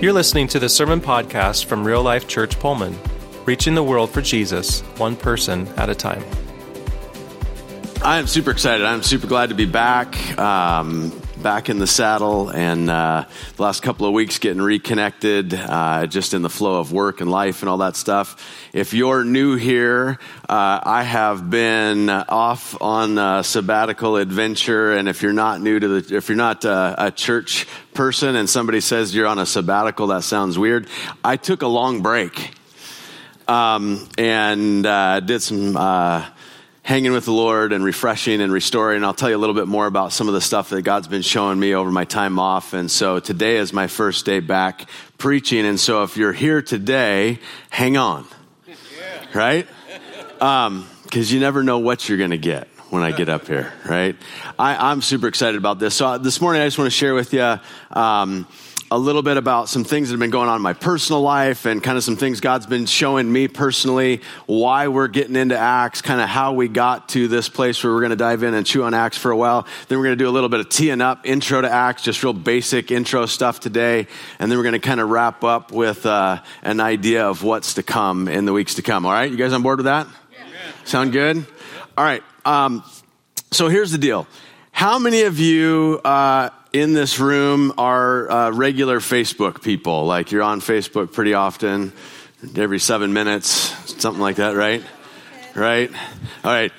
You're listening to the Sermon Podcast from Real Life Church Pullman, reaching the world for Jesus, one person at a time. I am super excited. I'm super glad to be back, um, back in the saddle, and uh, the last couple of weeks getting reconnected, uh, just in the flow of work and life and all that stuff. If you're new here, uh, I have been off on a sabbatical adventure, and if you're not new to the, if you're not uh, a church person, and somebody says you're on a sabbatical, that sounds weird. I took a long break, um, and uh, did some uh, hanging with the Lord and refreshing and restoring. And I'll tell you a little bit more about some of the stuff that God's been showing me over my time off. And so today is my first day back preaching. And so if you're here today, hang on. Right? Um, cause you never know what you're going to get when I get up here, right? I, am super excited about this. So uh, this morning, I just want to share with you, um, a little bit about some things that have been going on in my personal life and kind of some things God's been showing me personally, why we're getting into Acts, kind of how we got to this place where we're going to dive in and chew on Acts for a while. Then we're going to do a little bit of teeing up, intro to Acts, just real basic intro stuff today. And then we're going to kind of wrap up with uh, an idea of what's to come in the weeks to come. All right, you guys on board with that? Yeah. Sound good? All right. Um, so here's the deal. How many of you uh, in this room are uh, regular Facebook people. Like you're on Facebook pretty often, every seven minutes, something like that, right? Right? All right.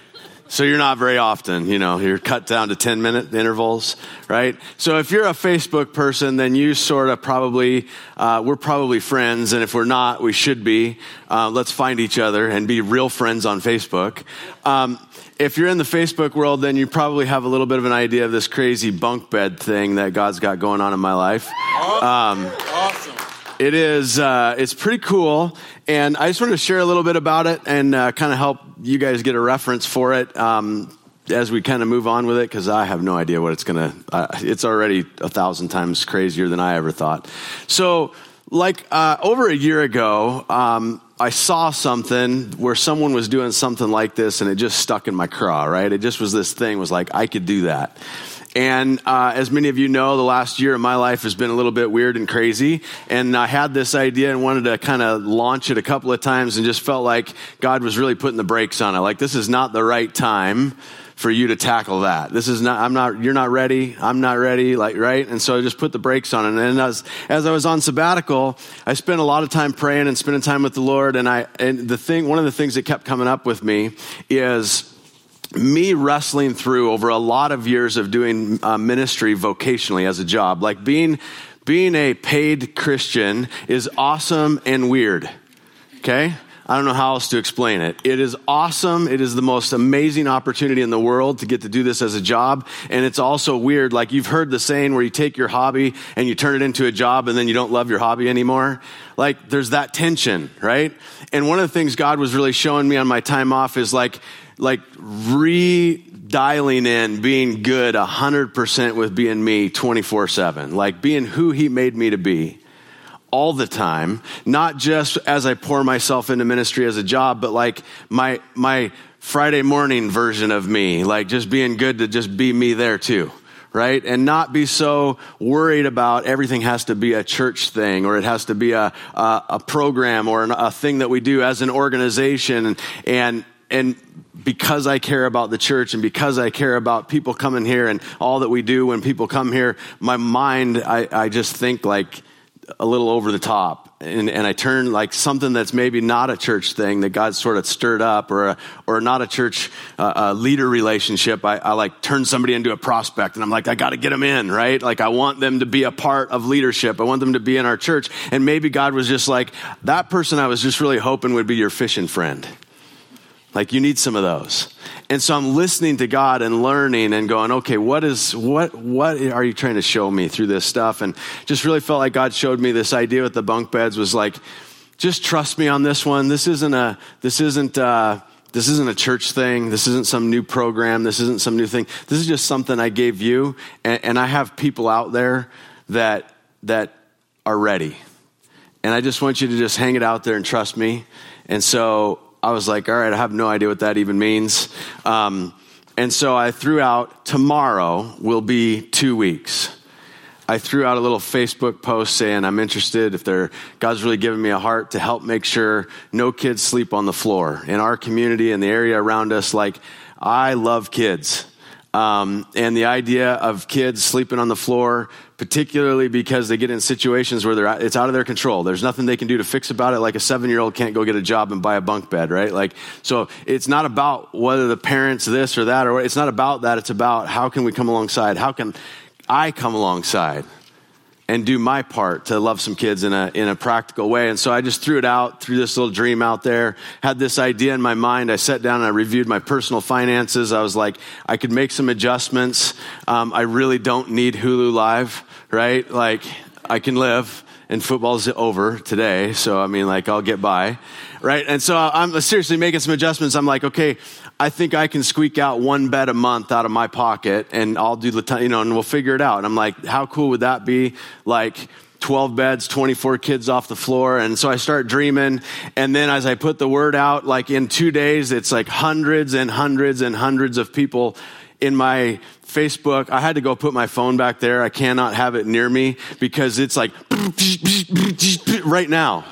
So you're not very often, you know, you're cut down to 10 minute intervals, right? So if you're a Facebook person, then you sort of probably, uh, we're probably friends. And if we're not, we should be. Uh, let's find each other and be real friends on Facebook. Um, if you're in the Facebook world, then you probably have a little bit of an idea of this crazy bunk bed thing that God's got going on in my life. Um, awesome. It is, uh, it's pretty cool. And I just wanted to share a little bit about it and uh, kind of help you guys get a reference for it. Um, as we kind of move on with it, because I have no idea what it's gonna. Uh, it's already a thousand times crazier than I ever thought. So, like uh, over a year ago, um, I saw something where someone was doing something like this and it just stuck in my craw, right? It just was this thing, was like, I could do that. And uh, as many of you know, the last year of my life has been a little bit weird and crazy. And I had this idea and wanted to kind of launch it a couple of times and just felt like God was really putting the brakes on it. Like, this is not the right time for you to tackle that. This is not, I'm not, you're not ready. I'm not ready. Like, right? And so I just put the brakes on it. And as, as I was on sabbatical, I spent a lot of time praying and spending time with the Lord. And I, and the thing, one of the things that kept coming up with me is, me wrestling through over a lot of years of doing uh, ministry vocationally as a job like being being a paid christian is awesome and weird. Okay I don't know how else to explain it. It is awesome. It is the most amazing opportunity in the world to get to do this as a job. And it's also weird. Like you've heard the saying where you take your hobby and you turn it into a job and then you don't love your hobby anymore. Like there's that tension, right? And one of the things God was really showing me on my time off is like, like re dialing in being good 100% with being me 24 7, like being who He made me to be all the time, not just as I pour myself into ministry as a job, but like my, my Friday morning version of me, like just being good to just be me there too. Right? And not be so worried about everything has to be a church thing or it has to be a, a, a program or an, a thing that we do as an organization. And, and, because I care about the church and because I care about people coming here and all that we do when people come here, my mind, I, I just think like, a little over the top and, and I turn like something that's maybe not a church thing that God sort of stirred up or, a, or not a church uh, leader relationship. I, I like turn somebody into a prospect and I'm like, I got to get them in, right? Like I want them to be a part of leadership. I want them to be in our church. And maybe God was just like, that person I was just really hoping would be your fishing friend. Like you need some of those. And so I'm listening to God and learning and going, okay, what is, what, what are you trying to show me through this stuff? And just really felt like God showed me this idea with the bunk beds was like, just trust me on this one. This isn't a, this isn't, uh, this isn't a church thing. This isn't some new program. This isn't some new thing. This is just something I gave you. And, and I have people out there that, that are ready. And I just want you to just hang it out there and trust me. And so I was like, all right, I have no idea what that even means. Um, and so I threw out tomorrow will be two weeks. I threw out a little Facebook post saying I'm interested if there God's really given me a heart to help make sure no kids sleep on the floor in our community and the area around us. Like I love kids. Um, and the idea of kids sleeping on the floor, particularly because they get in situations where they're it's out of their control. There's nothing they can do to fix about it. Like a seven year old can't go get a job and buy a bunk bed, right? Like so, it's not about whether the parents this or that, or it's not about that. It's about how can we come alongside? How can I come alongside? And do my part to love some kids in a, in a practical way. And so I just threw it out, threw this little dream out there, had this idea in my mind. I sat down and I reviewed my personal finances. I was like, I could make some adjustments. Um, I really don't need Hulu Live, right? Like, I can live and football's over today. So, I mean, like, I'll get by, right? And so I'm seriously making some adjustments. I'm like, okay, I think I can squeak out one bed a month out of my pocket and I'll do the, time, you know, and we'll figure it out. And I'm like, how cool would that be? Like, 12 beds, 24 kids off the floor. And so I start dreaming. And then as I put the word out, like in two days, it's like hundreds and hundreds and hundreds of people in my Facebook. I had to go put my phone back there. I cannot have it near me because it's like right now.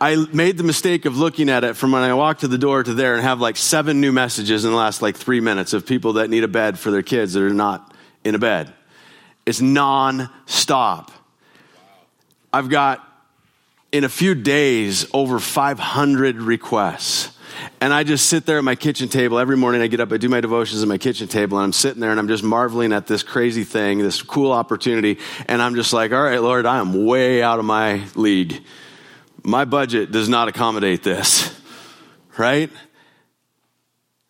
I made the mistake of looking at it from when I walked to the door to there and have like seven new messages in the last like three minutes of people that need a bed for their kids that are not in a bed. It's non stop. I've got in a few days over 500 requests. And I just sit there at my kitchen table every morning. I get up, I do my devotions at my kitchen table, and I'm sitting there and I'm just marveling at this crazy thing, this cool opportunity. And I'm just like, all right, Lord, I am way out of my league my budget does not accommodate this, right?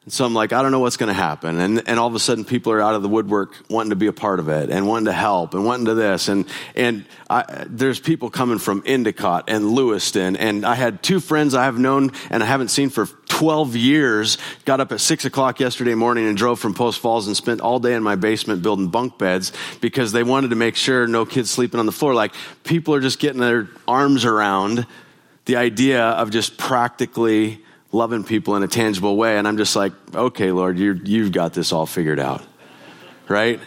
And so I'm like, I don't know what's going to happen. And, and all of a sudden people are out of the woodwork wanting to be a part of it and wanting to help and wanting to this. And, and I, there's people coming from Endicott and Lewiston. And I had two friends I have known and I haven't seen for 12 years, got up at six o'clock yesterday morning and drove from Post Falls and spent all day in my basement building bunk beds because they wanted to make sure no kids sleeping on the floor. Like people are just getting their arms around the idea of just practically loving people in a tangible way. And I'm just like, okay, Lord, you you've got this all figured out, right?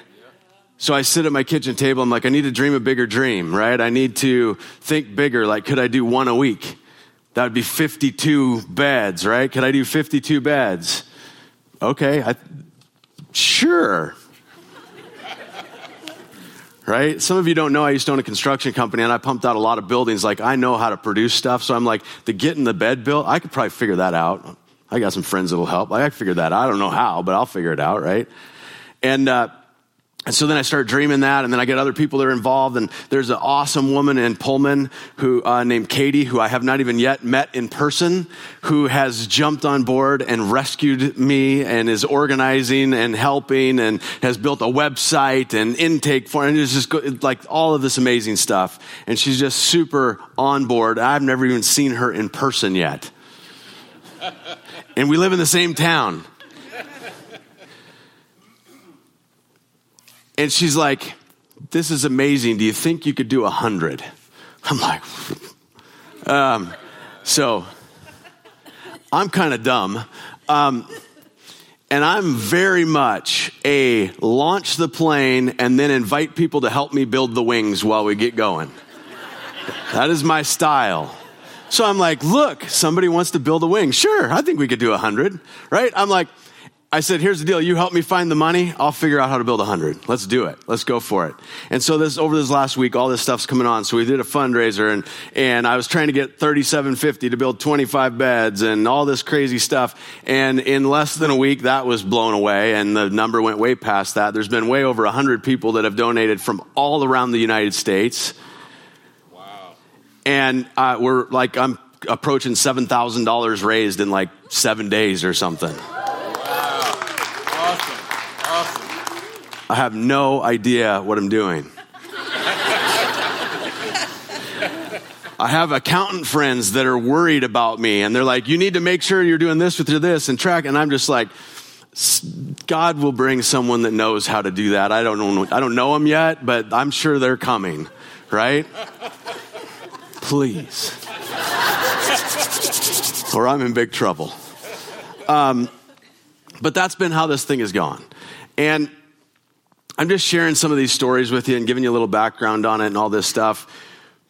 So I sit at my kitchen table. I'm like, I need to dream a bigger dream, right? I need to think bigger. Like, could I do one a week? That would be 52 beds, right? Could I do 52 beds? Okay, I, sure right? Some of you don't know I used to own a construction company and I pumped out a lot of buildings. Like I know how to produce stuff. So I'm like, the getting the bed built, I could probably figure that out. I got some friends that'll help. Like I can figure that out. I don't know how, but I'll figure it out, right? And, uh, and so then I start dreaming that, and then I get other people that are involved. And there's an awesome woman in Pullman who uh, named Katie, who I have not even yet met in person, who has jumped on board and rescued me, and is organizing and helping, and has built a website and intake for, and it's just like all of this amazing stuff. And she's just super on board. I've never even seen her in person yet, and we live in the same town. And she's like, This is amazing. Do you think you could do a hundred? I'm like, um, so I'm kind of dumb. Um, and I'm very much a launch the plane and then invite people to help me build the wings while we get going. That is my style. So I'm like, look, somebody wants to build a wing. Sure, I think we could do a hundred, right? I'm like, I said, here's the deal. You help me find the money. I'll figure out how to build a hundred. Let's do it. Let's go for it. And so this, over this last week, all this stuff's coming on. So we did a fundraiser and, and I was trying to get 3750 to build 25 beds and all this crazy stuff. And in less than a week, that was blown away and the number went way past that. There's been way over a hundred people that have donated from all around the United States. Wow. And uh, we're like, I'm approaching $7,000 raised in like seven days or something. I have no idea what I'm doing. I have accountant friends that are worried about me and they're like, you need to make sure you're doing this with your this and track. And I'm just like, God will bring someone that knows how to do that. I don't know, I don't know them yet, but I'm sure they're coming, right? Please. or I'm in big trouble. Um, but that's been how this thing has gone. And I'm just sharing some of these stories with you and giving you a little background on it and all this stuff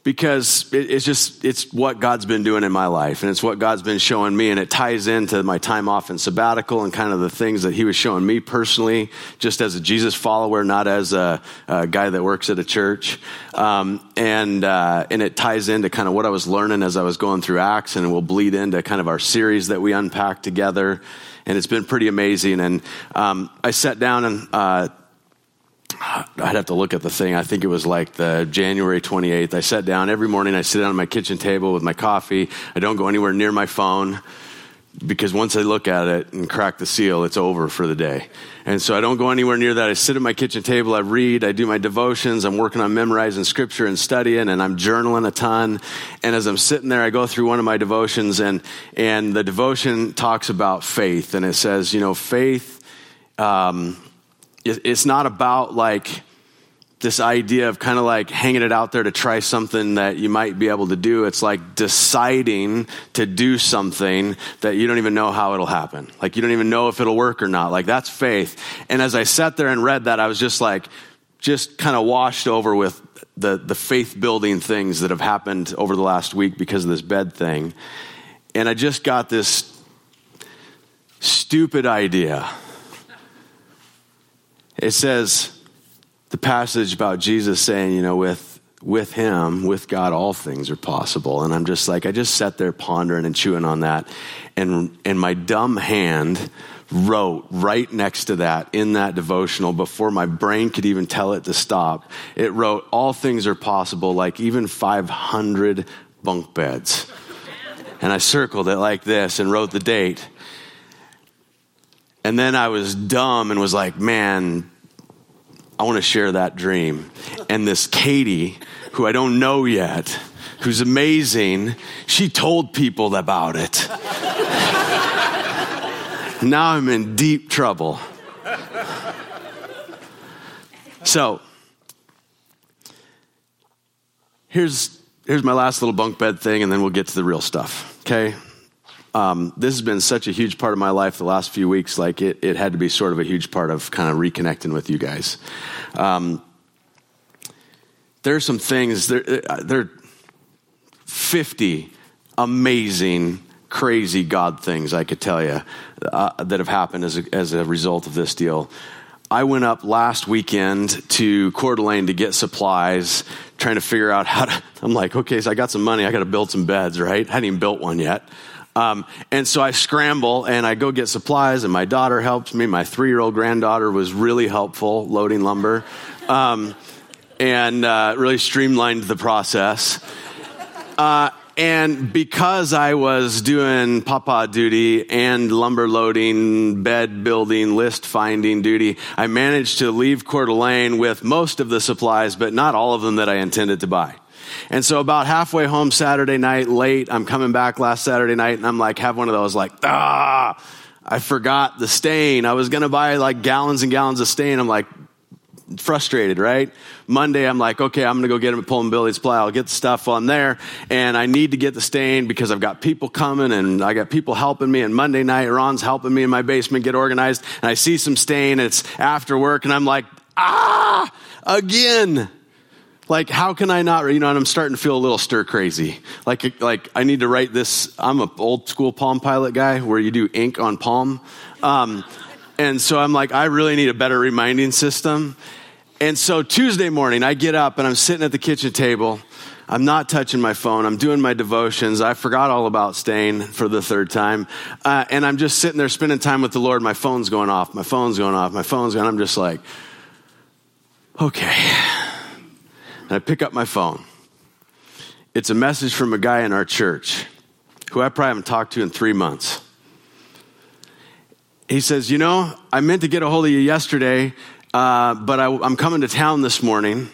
because it's just it's what god's been doing in my life and it's what god's been showing me and it ties into my time off in sabbatical and kind of the things that he was showing me personally just as a jesus follower not as a, a guy that works at a church. Um, and uh, and it ties into kind of what i was learning as i was going through acts and it will bleed into kind of our series that we unpack together. And it's been pretty amazing. And um, i sat down and uh, I'd have to look at the thing. I think it was like the January 28th. I sat down every morning. I sit down at my kitchen table with my coffee. I don't go anywhere near my phone because once I look at it and crack the seal, it's over for the day. And so I don't go anywhere near that. I sit at my kitchen table. I read. I do my devotions. I'm working on memorizing scripture and studying, and I'm journaling a ton. And as I'm sitting there, I go through one of my devotions, and and the devotion talks about faith, and it says, you know, faith. Um, it's not about like this idea of kind of like hanging it out there to try something that you might be able to do. It's like deciding to do something that you don't even know how it'll happen. Like you don't even know if it'll work or not. Like that's faith. And as I sat there and read that, I was just like, just kind of washed over with the, the faith building things that have happened over the last week because of this bed thing. And I just got this stupid idea it says the passage about Jesus saying, you know, with with him, with God, all things are possible. And I'm just like, I just sat there pondering and chewing on that. And, and my dumb hand wrote right next to that in that devotional before my brain could even tell it to stop. It wrote, All things are possible, like even 500 bunk beds. And I circled it like this and wrote the date. And then I was dumb and was like, man, I want to share that dream. And this Katie, who I don't know yet, who's amazing, she told people about it. now I'm in deep trouble. So, here's, here's my last little bunk bed thing, and then we'll get to the real stuff, okay? Um, this has been such a huge part of my life the last few weeks. Like it, it had to be sort of a huge part of kind of reconnecting with you guys. Um, there are some things. There, uh, there are fifty amazing, crazy God things I could tell you uh, that have happened as a, as a result of this deal. I went up last weekend to Coeur d'Alene to get supplies, trying to figure out how to. I'm like, okay, so I got some money. I got to build some beds, right? I hadn't even built one yet. Um, and so I scramble and I go get supplies, and my daughter helps me. My three year old granddaughter was really helpful loading lumber um, and uh, really streamlined the process. Uh, and because I was doing papa duty and lumber loading, bed building, list finding duty, I managed to leave Coeur d'Alene with most of the supplies, but not all of them that I intended to buy. And so about halfway home Saturday night, late, I'm coming back last Saturday night and I'm like, have one of those like, ah, I forgot the stain. I was going to buy like gallons and gallons of stain. I'm like, frustrated, right? Monday, I'm like, okay, I'm to go get him at Pullman Building Supply. I'll get the stuff on there. And I need to get the stain because I've got people coming and I got people helping me. And Monday night, Ron's helping me in my basement get organized. And I see some stain. It's after work. And I'm like, ah, again. Like, how can I not, you know, and I'm starting to feel a little stir crazy. Like, like I need to write this. I'm an old school Palm Pilot guy where you do ink on palm. Um, and so I'm like, I really need a better reminding system. And so Tuesday morning, I get up and I'm sitting at the kitchen table. I'm not touching my phone. I'm doing my devotions. I forgot all about staying for the third time. Uh, and I'm just sitting there spending time with the Lord. My phone's going off. My phone's going off. My phone's going off. I'm just like, okay I pick up my phone. It's a message from a guy in our church who I probably haven't talked to in three months. He says, You know, I meant to get a hold of you yesterday, uh, but I, I'm coming to town this morning.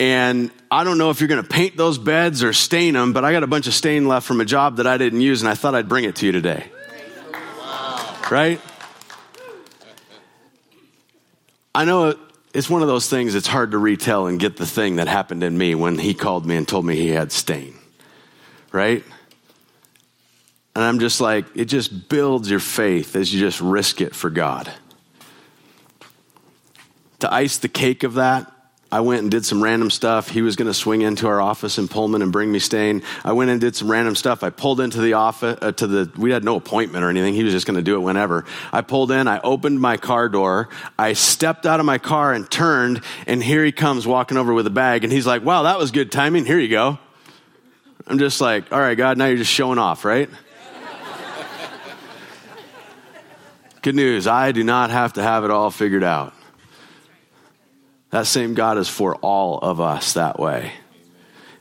And I don't know if you're going to paint those beds or stain them, but I got a bunch of stain left from a job that I didn't use, and I thought I'd bring it to you today. Right? I know it's one of those things it's hard to retell and get the thing that happened in me when he called me and told me he had stain. Right? And I'm just like, it just builds your faith as you just risk it for God. to ice the cake of that, I went and did some random stuff. He was going to swing into our office in Pullman and bring me stain. I went and did some random stuff. I pulled into the office, uh, to the, we had no appointment or anything. He was just going to do it whenever. I pulled in, I opened my car door, I stepped out of my car and turned, and here he comes walking over with a bag, and he's like, wow, that was good timing. Here you go. I'm just like, all right, God, now you're just showing off, right? good news, I do not have to have it all figured out. That same God is for all of us that way.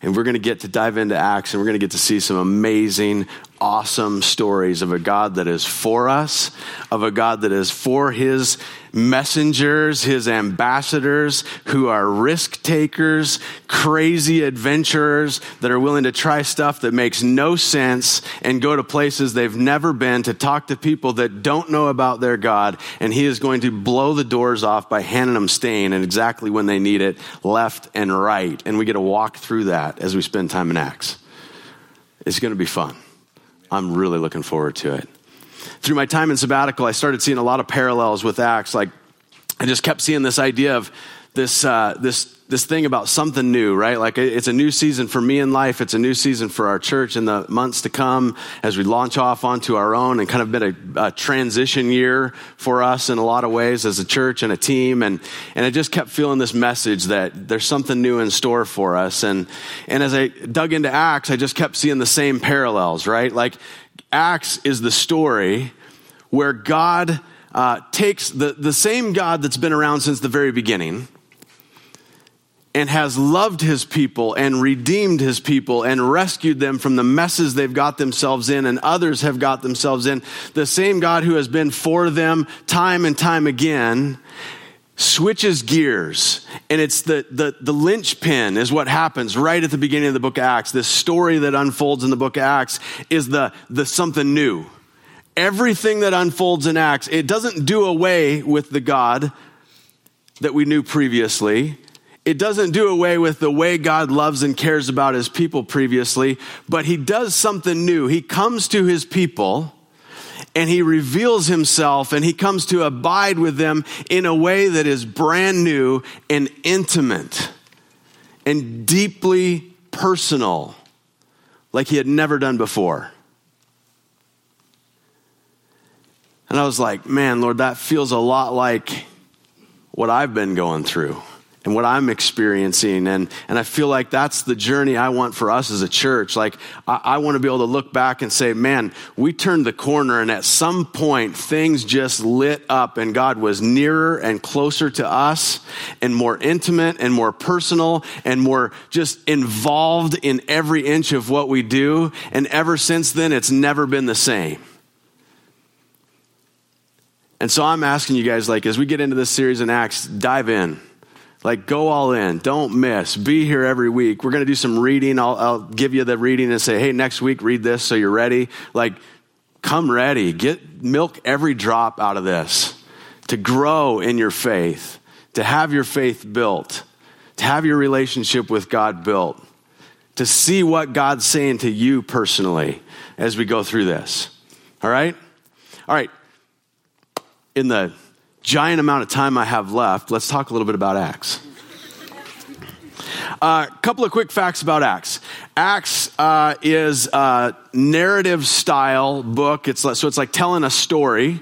And we're going to get to dive into Acts and we're going to get to see some amazing, awesome stories of a God that is for us, of a God that is for his messengers, his ambassadors who are risk takers, crazy adventurers that are willing to try stuff that makes no sense and go to places they've never been to talk to people that don't know about their God. And he is going to blow the doors off by handing them stain and exactly when they need it, left and right. And we get to walk through that as we spend time in Acts. It's going to be fun. I'm really looking forward to it through my time in sabbatical, I started seeing a lot of parallels with Acts. Like, I just kept seeing this idea of this, uh, this, this thing about something new, right? Like, it's a new season for me in life. It's a new season for our church in the months to come as we launch off onto our own and kind of been a, a transition year for us in a lot of ways as a church and a team. And, and I just kept feeling this message that there's something new in store for us. And, and as I dug into Acts, I just kept seeing the same parallels, right? Like, Acts is the story where God uh, takes the, the same God that's been around since the very beginning and has loved his people and redeemed his people and rescued them from the messes they've got themselves in and others have got themselves in. The same God who has been for them time and time again switches gears and it's the, the, the linchpin is what happens right at the beginning of the book of acts. This story that unfolds in the book of acts is the, the something new. Everything that unfolds in acts it doesn't do away with the god that we knew previously. It doesn't do away with the way God loves and cares about his people previously, but he does something new. He comes to his people and he reveals himself and he comes to abide with them in a way that is brand new and intimate and deeply personal, like he had never done before. And I was like, man, Lord, that feels a lot like what I've been going through and what I'm experiencing. And, and I feel like that's the journey I want for us as a church. Like, I, I want to be able to look back and say, man, we turned the corner and at some point things just lit up and God was nearer and closer to us and more intimate and more personal and more just involved in every inch of what we do. And ever since then, it's never been the same. And so I'm asking you guys, like, as we get into this series in Acts, dive in like, go all in. Don't miss. Be here every week. We're going to do some reading. I'll, I'll, give you the reading and say, hey, next week, read this so you're ready. Like, come ready. Get milk every drop out of this to grow in your faith, to have your faith built, to have your relationship with God built, to see what God's saying to you personally as we go through this. All right? All right. In the giant amount of time I have left, let's talk a little bit about Acts. A uh, couple of quick facts about Acts. Acts uh, is a narrative style book. It's so it's like telling a story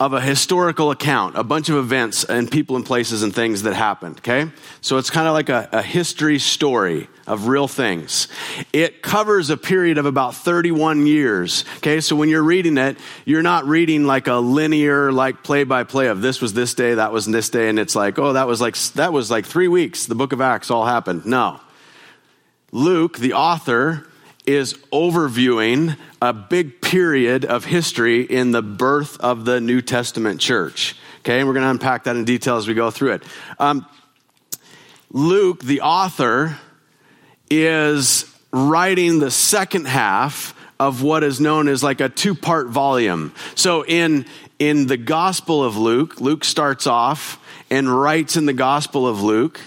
of a historical account, a bunch of events and people and places and things that happened, okay? So it's kind of like a, a, history story of real things. It covers a period of about 31 years, okay? So when you're reading it, you're not reading like a linear, like play by play of this was this day, that was this day, and it's like, oh, that was like, that was like three weeks, the book of Acts all happened. No. Luke, the author, is overviewing a big period of history in the birth of the New Testament church. Okay, and we're going to unpack that in detail as we go through it. Um, Luke, the author, is writing the second half of what is known as like a two part volume. So in, in the Gospel of Luke, Luke starts off and writes in the Gospel of Luke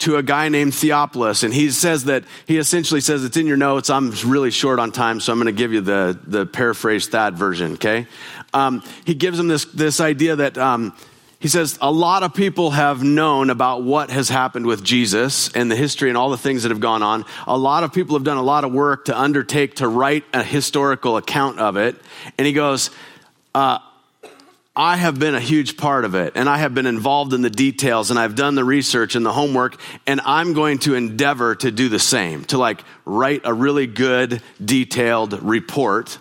to a guy named Theophilus, and he says that he essentially says it's in your notes. I'm really short on time, so I'm going to give you the the paraphrased Thad version. Okay, um, he gives him this this idea that um, he says a lot of people have known about what has happened with Jesus and the history and all the things that have gone on. A lot of people have done a lot of work to undertake to write a historical account of it. And he goes, uh, I have been a huge part of it and I have been involved in the details and I've done the research and the homework and I'm going to endeavor to do the same, to like write a really good detailed report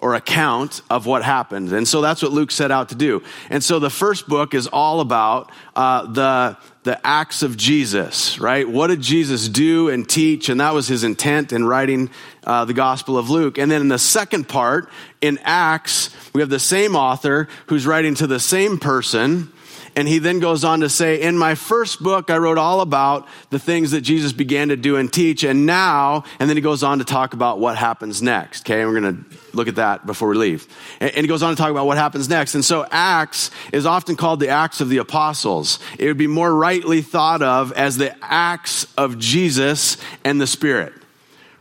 or account of what happened. And so that's what Luke set out to do. And so the first book is all about uh, the the acts of Jesus, right? What did Jesus do and teach? And that was his intent in writing uh, the Gospel of Luke. And then in the second part, in Acts, we have the same author who's writing to the same person and he then goes on to say, In my first book, I wrote all about the things that Jesus began to do and teach. And now, and then he goes on to talk about what happens next. Okay, we're going to look at that before we leave. And he goes on to talk about what happens next. And so Acts is often called the Acts of the Apostles. It would be more rightly thought of as the Acts of Jesus and the Spirit,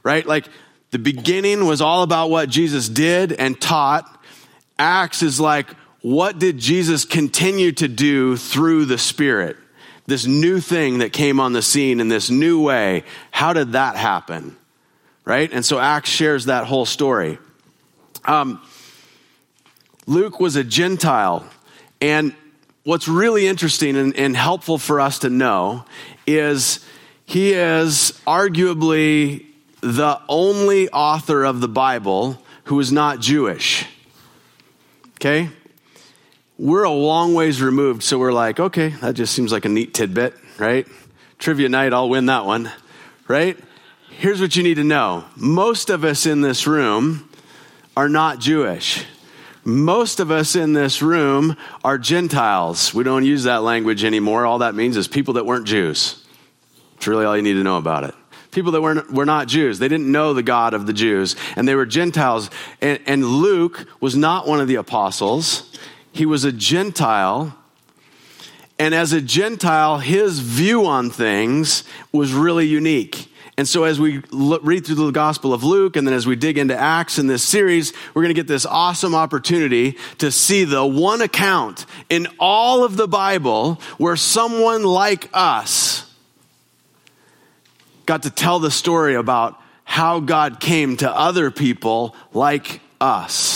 right? Like the beginning was all about what Jesus did and taught. Acts is like, what did Jesus continue to do through the Spirit? This new thing that came on the scene in this new way. How did that happen? Right? And so Acts shares that whole story. Um, Luke was a Gentile. And what's really interesting and, and helpful for us to know is he is arguably the only author of the Bible who is not Jewish. Okay? We're a long ways removed, so we're like, okay, that just seems like a neat tidbit, right? Trivia night, I'll win that one, right? Here's what you need to know most of us in this room are not Jewish. Most of us in this room are Gentiles. We don't use that language anymore. All that means is people that weren't Jews. It's really all you need to know about it people that were, were not Jews. They didn't know the God of the Jews, and they were Gentiles. And, and, Luke was not one of the apostles. He was a Gentile. And as a Gentile, his view on things was really unique. And so, as we look, read through the Gospel of Luke, and then as we dig into Acts in this series, we're going to get this awesome opportunity to see the one account in all of the Bible where someone like us got to tell the story about how God came to other people like us.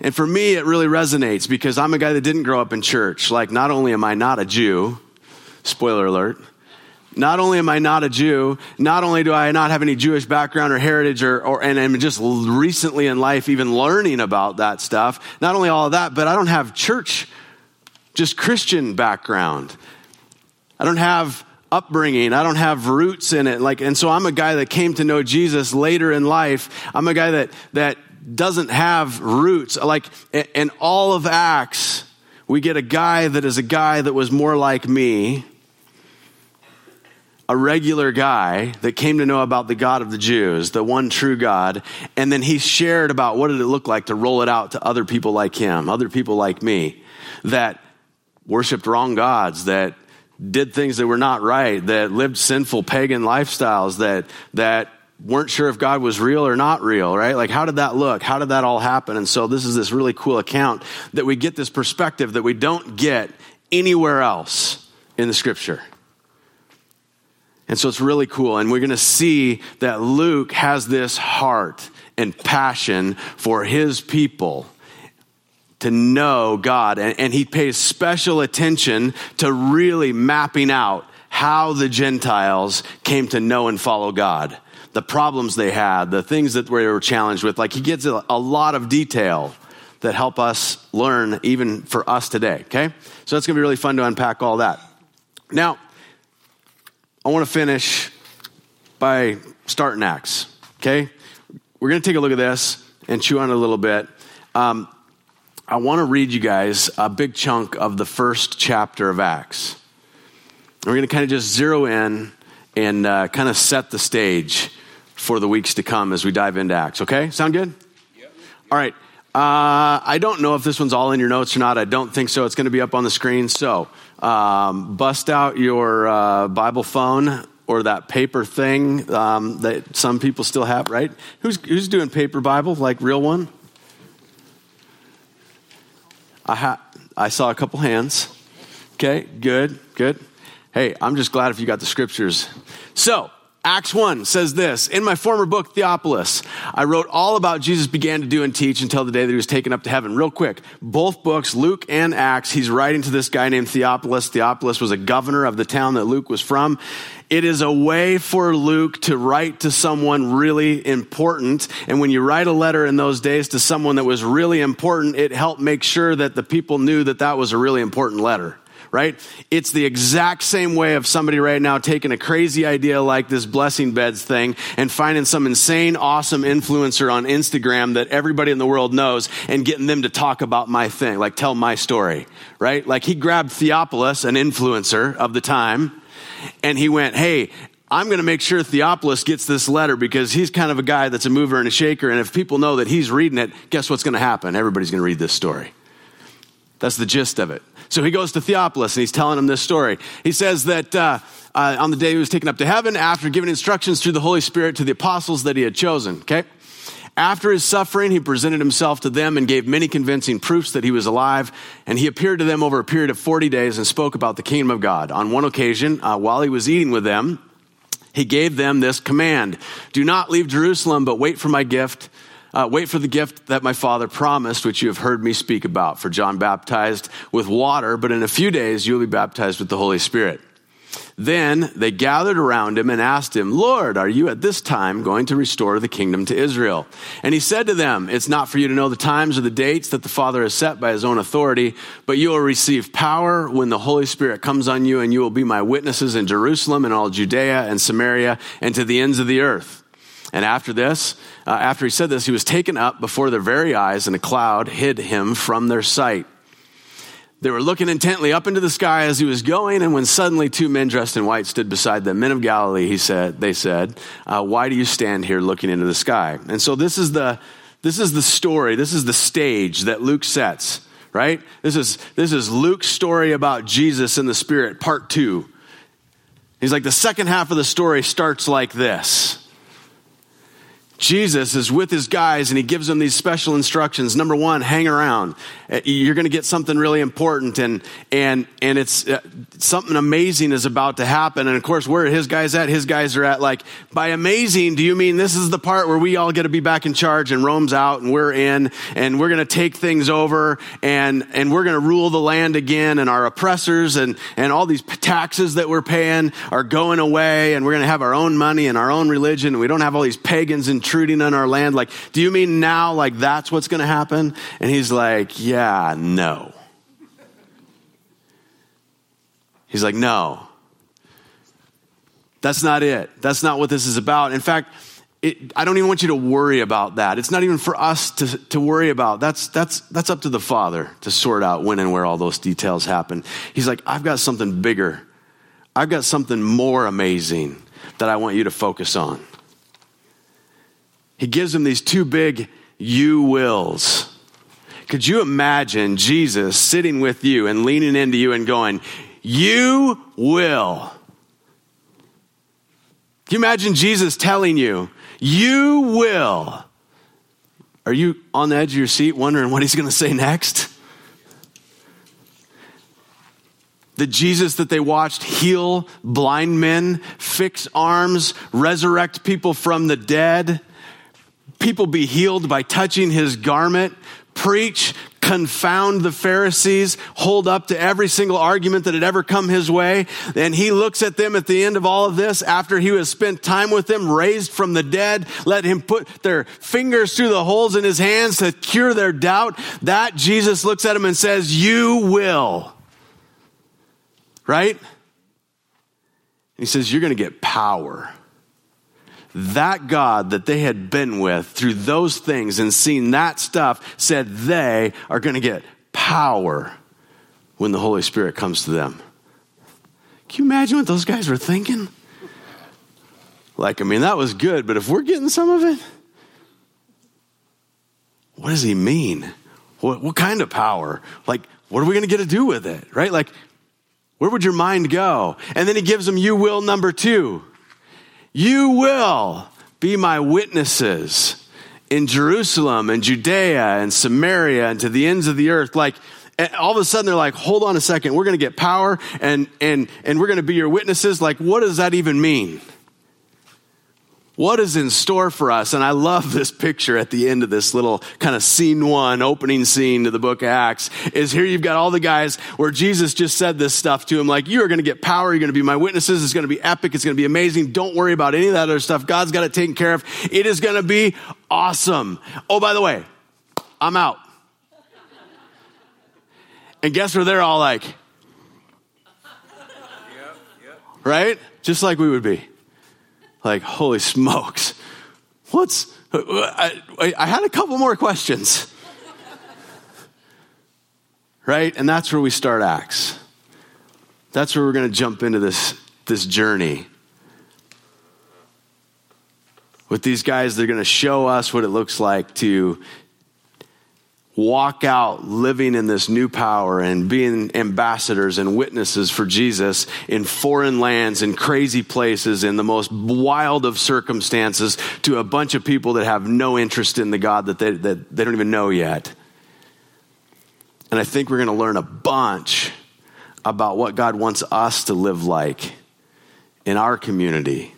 And for me, it really resonates because I'm a guy that didn't grow up in church. Like, not only am I not a Jew, spoiler alert, not only am I not a Jew, not only do I not have any Jewish background or heritage or, or and I'm just recently in life even learning about that stuff, not only all of that, but I don't have church, just Christian background. I don't have upbringing. I don't have roots in it. Like, and so I'm a guy that came to know Jesus later in life. I'm a guy that, that doesn't have roots. Like in all of Acts, we get a guy that is a guy that was more like me, a regular guy that came to know about the God of the Jews, the one true God, and then he shared about what did it look like to roll it out to other people like him, other people like me, that worshiped wrong gods, that did things that were not right, that lived sinful pagan lifestyles, that that weren't sure if God was real or not real, right? Like, how did that look? How did that all happen? And so, this is this really cool account that we get this perspective that we don't get anywhere else in the scripture. And so, it's really cool. And we're going to see that Luke has this heart and passion for his people to know God. And, and he pays special attention to really mapping out how the Gentiles came to know and follow God the problems they had, the things that they were challenged with. Like he gives a, a lot of detail that help us learn even for us today, okay? So that's going to be really fun to unpack all that. Now, I want to finish by starting Acts, okay? We're going to take a look at this and chew on it a little bit. Um, I want to read you guys a big chunk of the first chapter of Acts. We're going to kind of just zero in and uh, kind of set the stage for the weeks to come as we dive into Acts. Okay? Sound good? Yep. All right. Uh, I don't know if this one's all in your notes or not. I don't think so. It's going to be up on the screen. So um, bust out your uh, Bible phone or that paper thing um, that some people still have, right? Who's, who's doing paper Bible, like real one? I, ha- I saw a couple hands. Okay, good, good. Hey, I'm just glad if you got the scriptures. So, Acts 1 says this In my former book, Theophilus, I wrote all about Jesus began to do and teach until the day that he was taken up to heaven. Real quick, both books, Luke and Acts, he's writing to this guy named Theophilus. Theophilus was a governor of the town that Luke was from. It is a way for Luke to write to someone really important. And when you write a letter in those days to someone that was really important, it helped make sure that the people knew that that was a really important letter right? It's the exact same way of somebody right now taking a crazy idea like this blessing beds thing and finding some insane, awesome influencer on Instagram that everybody in the world knows and getting them to talk about my thing, like tell my story, right? Like he grabbed Theophilus, an influencer of the time, and he went, Hey, I'm going to make sure Theophilus gets this letter because he's kind of a guy that's a mover and a shaker. And if people know that he's reading it, guess what's going to happen? Everybody's going to read this story. That's the gist of it. So he goes to Theophilus and he's telling him this story. He says that uh, uh, on the day he was taken up to heaven, after giving instructions through the Holy Spirit to the apostles that he had chosen, okay? After his suffering, he presented himself to them and gave many convincing proofs that he was alive. And he appeared to them over a period of 40 days and spoke about the kingdom of God. On one occasion, uh, while he was eating with them, he gave them this command Do not leave Jerusalem, but wait for my gift. Uh, wait for the gift that my father promised, which you have heard me speak about. For John baptized with water, but in a few days you'll be baptized with the Holy Spirit. Then they gathered around him and asked him, Lord, are you at this time going to restore the kingdom to Israel? And he said to them, It's not for you to know the times or the dates that the Father has set by his own authority, but you will receive power when the Holy Spirit comes on you, and you will be my witnesses in Jerusalem and all Judea and Samaria and to the ends of the earth. And after this, uh, after he said this, he was taken up before their very eyes, and a cloud hid him from their sight. They were looking intently up into the sky as he was going, and when suddenly two men dressed in white stood beside them, men of Galilee, he said, they said, uh, "Why do you stand here looking into the sky?" And so this is the this is the story, this is the stage that Luke sets, right? This is this is Luke's story about Jesus and the Spirit, part two. He's like the second half of the story starts like this. Jesus is with his guys and he gives them these special instructions. Number one, hang around. Uh, you're going to get something really important and, and, and it's uh, something amazing is about to happen. And of course, where his guys at? His guys are at like, by amazing, do you mean this is the part where we all get to be back in charge and Rome's out and we're in and we're going to take things over and, and we're going to rule the land again and our oppressors and, and all these taxes that we're paying are going away and we're going to have our own money and our own religion and we don't have all these pagans and intruding on our land. Like, do you mean now, like, that's what's going to happen? And he's like, yeah, no. He's like, no. That's not it. That's not what this is about. In fact, it, I don't even want you to worry about that. It's not even for us to, to worry about. That's, that's, that's up to the Father to sort out when and where all those details happen. He's like, I've got something bigger. I've got something more amazing that I want you to focus on he gives them these two big you wills. Could you imagine Jesus sitting with you and leaning into you and going, You will? Can you imagine Jesus telling you, You will? Are you on the edge of your seat wondering what he's going to say next? The Jesus that they watched heal blind men, fix arms, resurrect people from the dead people be healed by touching his garment, preach, confound the Pharisees, hold up to every single argument that had ever come his way. And he looks at them at the end of all of this after he has spent time with them, raised from the dead, let him put their fingers through the holes in his hands to cure their doubt. That Jesus looks at him and says, You will. Right? he says, You're going to get power that God that they had been with through those things and seen that stuff said they are going to get power when the Holy Spirit comes to them. Can you imagine what those guys were thinking? Like, I mean, that was good, but if we're getting some of it, what does he mean? What, what kind of power? Like, what are we going to get to do with it? Right? Like, where would your mind go? And then he gives them, you will number two. You will be my witnesses in Jerusalem and Judea and Samaria and to the ends of the earth. Like, all of a sudden they're like, hold on a second, we're going to get power and, and, and we're going to be your witnesses. Like, what does that even mean? What is in store for us? And I love this picture at the end of this little kind of scene one, opening scene to the book of Acts, is here you've got all the guys where Jesus just said this stuff to him, like, you are going to get power, you're going to be my witnesses, it's going to be epic, it's going to be amazing. Don't worry about any of that other stuff. God's got it taken care of. It is going to be awesome. Oh, by the way, I'm out. And guess where they're all like? Right? Just like we would be. Like, holy smokes. What's, I, I had a couple more questions. right? And that's where we start Acts. That's where we're going to jump into this, this journey. With these guys, they're going to show us what it looks like to walk out living in this new power and being ambassadors and witnesses for Jesus in foreign lands and crazy places in the most wild of circumstances to a bunch of people that have no interest in the God that they, that they don't even know yet. And I think we're going to learn a bunch about what God wants us to live like in our community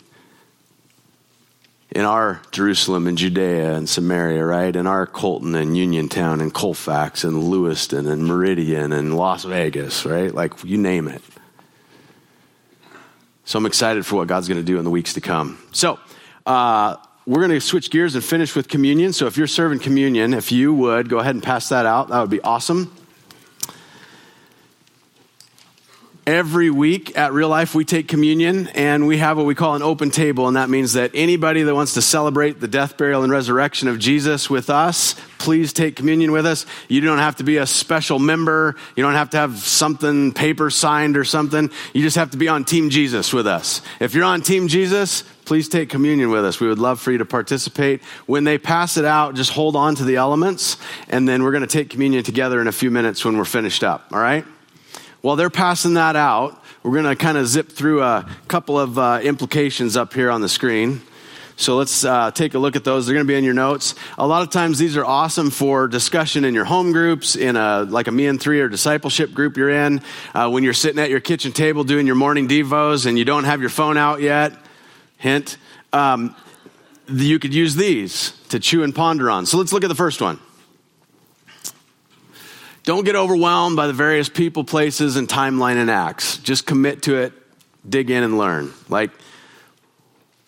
in our Jerusalem and Judea and Samaria, right? In our Colton and Uniontown and Colfax and Lewiston and Meridian and Las Vegas, right? Like you name it. So I'm excited for what God's going to do in the weeks to come. So, uh, we're going to switch gears and finish with communion. So, if you're serving communion, if you would go ahead and pass that out, that would be awesome. Every week at Real Life, we take communion and we have what we call an open table. And that means that anybody that wants to celebrate the death, burial, and resurrection of Jesus with us, please take communion with us. You don't have to be a special member. You don't have to have something paper signed or something. You just have to be on Team Jesus with us. If you're on Team Jesus, please take communion with us. We would love for you to participate. When they pass it out, just hold on to the elements, and then we're going to take communion together in a few minutes when we're finished up. All right? While they're passing that out, we're going to kind of zip through a couple of uh, implications up here on the screen. So let's uh, take a look at those. They're going to be in your notes. A lot of times these are awesome for discussion in your home groups, in a like a me and three or discipleship group you're in. Uh, when you're sitting at your kitchen table doing your morning devos and you don't have your phone out yet. Hint. Um, you could use these to chew and ponder on. So let's look at the first one. Don't get overwhelmed by the various people, places, and timeline and acts. Just commit to it, dig in, and learn. Like,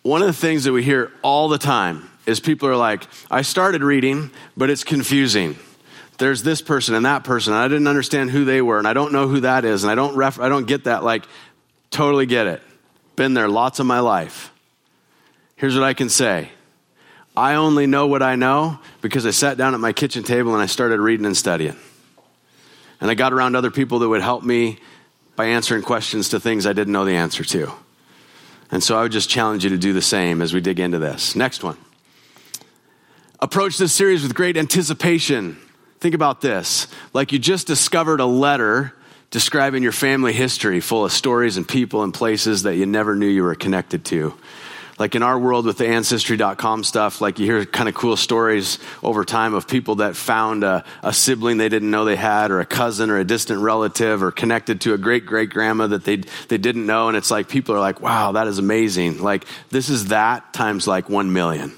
one of the things that we hear all the time is people are like, I started reading, but it's confusing. There's this person and that person, and I didn't understand who they were, and I don't know who that is, and I don't, ref- I don't get that. Like, totally get it. Been there lots of my life. Here's what I can say I only know what I know because I sat down at my kitchen table and I started reading and studying. And I got around other people that would help me by answering questions to things I didn't know the answer to. And so I would just challenge you to do the same as we dig into this. Next one. Approach this series with great anticipation. Think about this like you just discovered a letter describing your family history full of stories and people and places that you never knew you were connected to like in our world with the ancestry.com stuff, like you hear kind of cool stories over time of people that found a, a, sibling they didn't know they had, or a cousin, or a distant relative, or connected to a great great grandma that they, they didn't know. And it's like people are like, wow, that is amazing. Like this is that times like one million.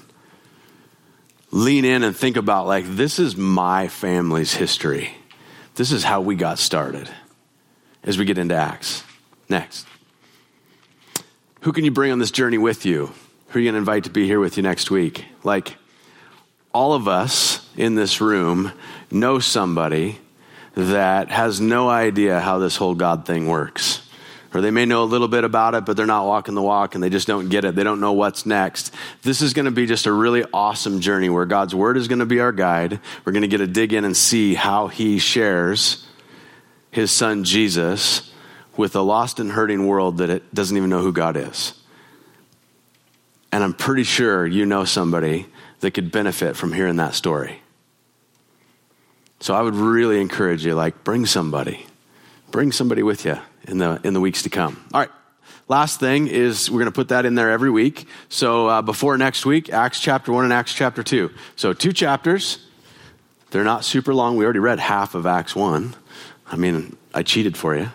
Lean in and think about like, this is my family's history. This is how we got started as we get into Acts. Next. Who can you bring on this journey with you? Who are you going to invite to be here with you next week? Like, all of us in this room know somebody that has no idea how this whole God thing works. Or they may know a little bit about it, but they're not walking the walk and they just don't get it. They don't know what's next. This is going to be just a really awesome journey where God's word is going to be our guide. We're going to get to dig in and see how he shares his son Jesus with a lost and hurting world that it doesn't even know who God is. And I'm pretty sure you know somebody that could benefit from hearing that story. So I would really encourage you like bring somebody. Bring somebody with you in the in the weeks to come. All right. Last thing is we're going to put that in there every week. So uh, before next week, Acts chapter 1 and Acts chapter 2. So two chapters They're not super long. We already read half of Acts 1. I mean, I cheated for you.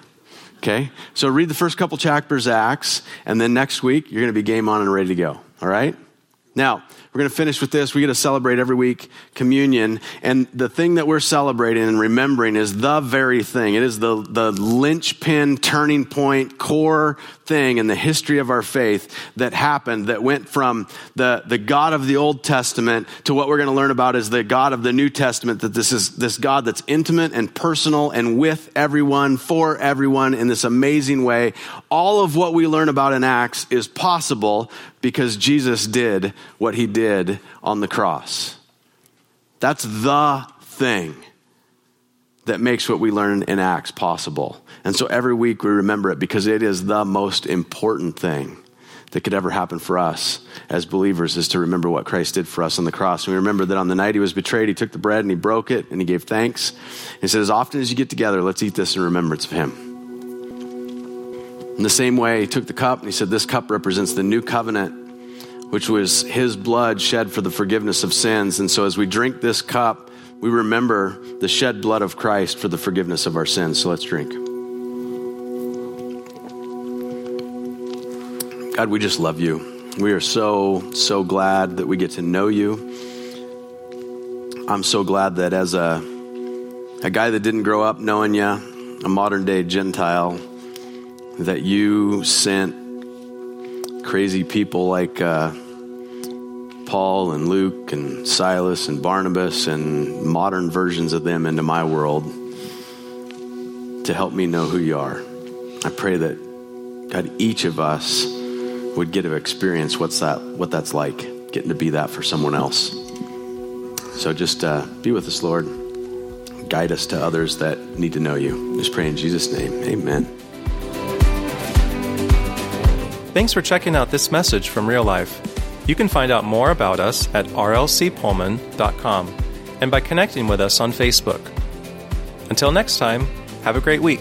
Okay? So read the first couple chapters Acts, and then next week you're going to be game on and ready to go. All right? Now, we're going to finish with this. We get to celebrate every week communion. And the thing that we're celebrating and remembering is the very thing. It is the, the linchpin, turning point, core thing in the history of our faith that happened that went from the, the God of the Old Testament to what we're going to learn about is the God of the New Testament, that this is this God that's intimate and personal and with everyone, for everyone in this amazing way. All of what we learn about in Acts is possible because Jesus did what he did on the cross. That's the thing that makes what we learn in Acts possible. And so every week we remember it because it is the most important thing that could ever happen for us as believers is to remember what Christ did for us on the cross. And we remember that on the night he was betrayed, he took the bread and he broke it and he gave thanks. He said, As often as you get together, let's eat this in remembrance of him. In the same way, he took the cup and he said, This cup represents the new covenant, which was his blood shed for the forgiveness of sins. And so as we drink this cup, we remember the shed blood of Christ for the forgiveness of our sins. So let's drink. God, we just love you. We are so, so glad that we get to know you. I'm so glad that as a, a guy that didn't grow up knowing you, a modern day Gentile, that you sent crazy people like uh, Paul and Luke and Silas and Barnabas and modern versions of them into my world to help me know who you are. I pray that, God, each of us would get to experience what's that, what that's like, getting to be that for someone else. So just uh, be with us, Lord. Guide us to others that need to know you. Just pray in Jesus' name. Amen. Thanks for checking out this message from Real Life. You can find out more about us at rlcpullman.com and by connecting with us on Facebook. Until next time, have a great week.